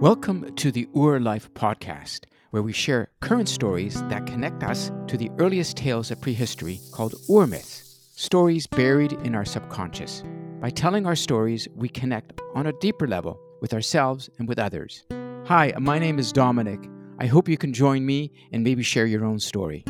Welcome to the Ur Life podcast, where we share current stories that connect us to the earliest tales of prehistory called Ur myths, stories buried in our subconscious. By telling our stories, we connect on a deeper level with ourselves and with others. Hi, my name is Dominic. I hope you can join me and maybe share your own story.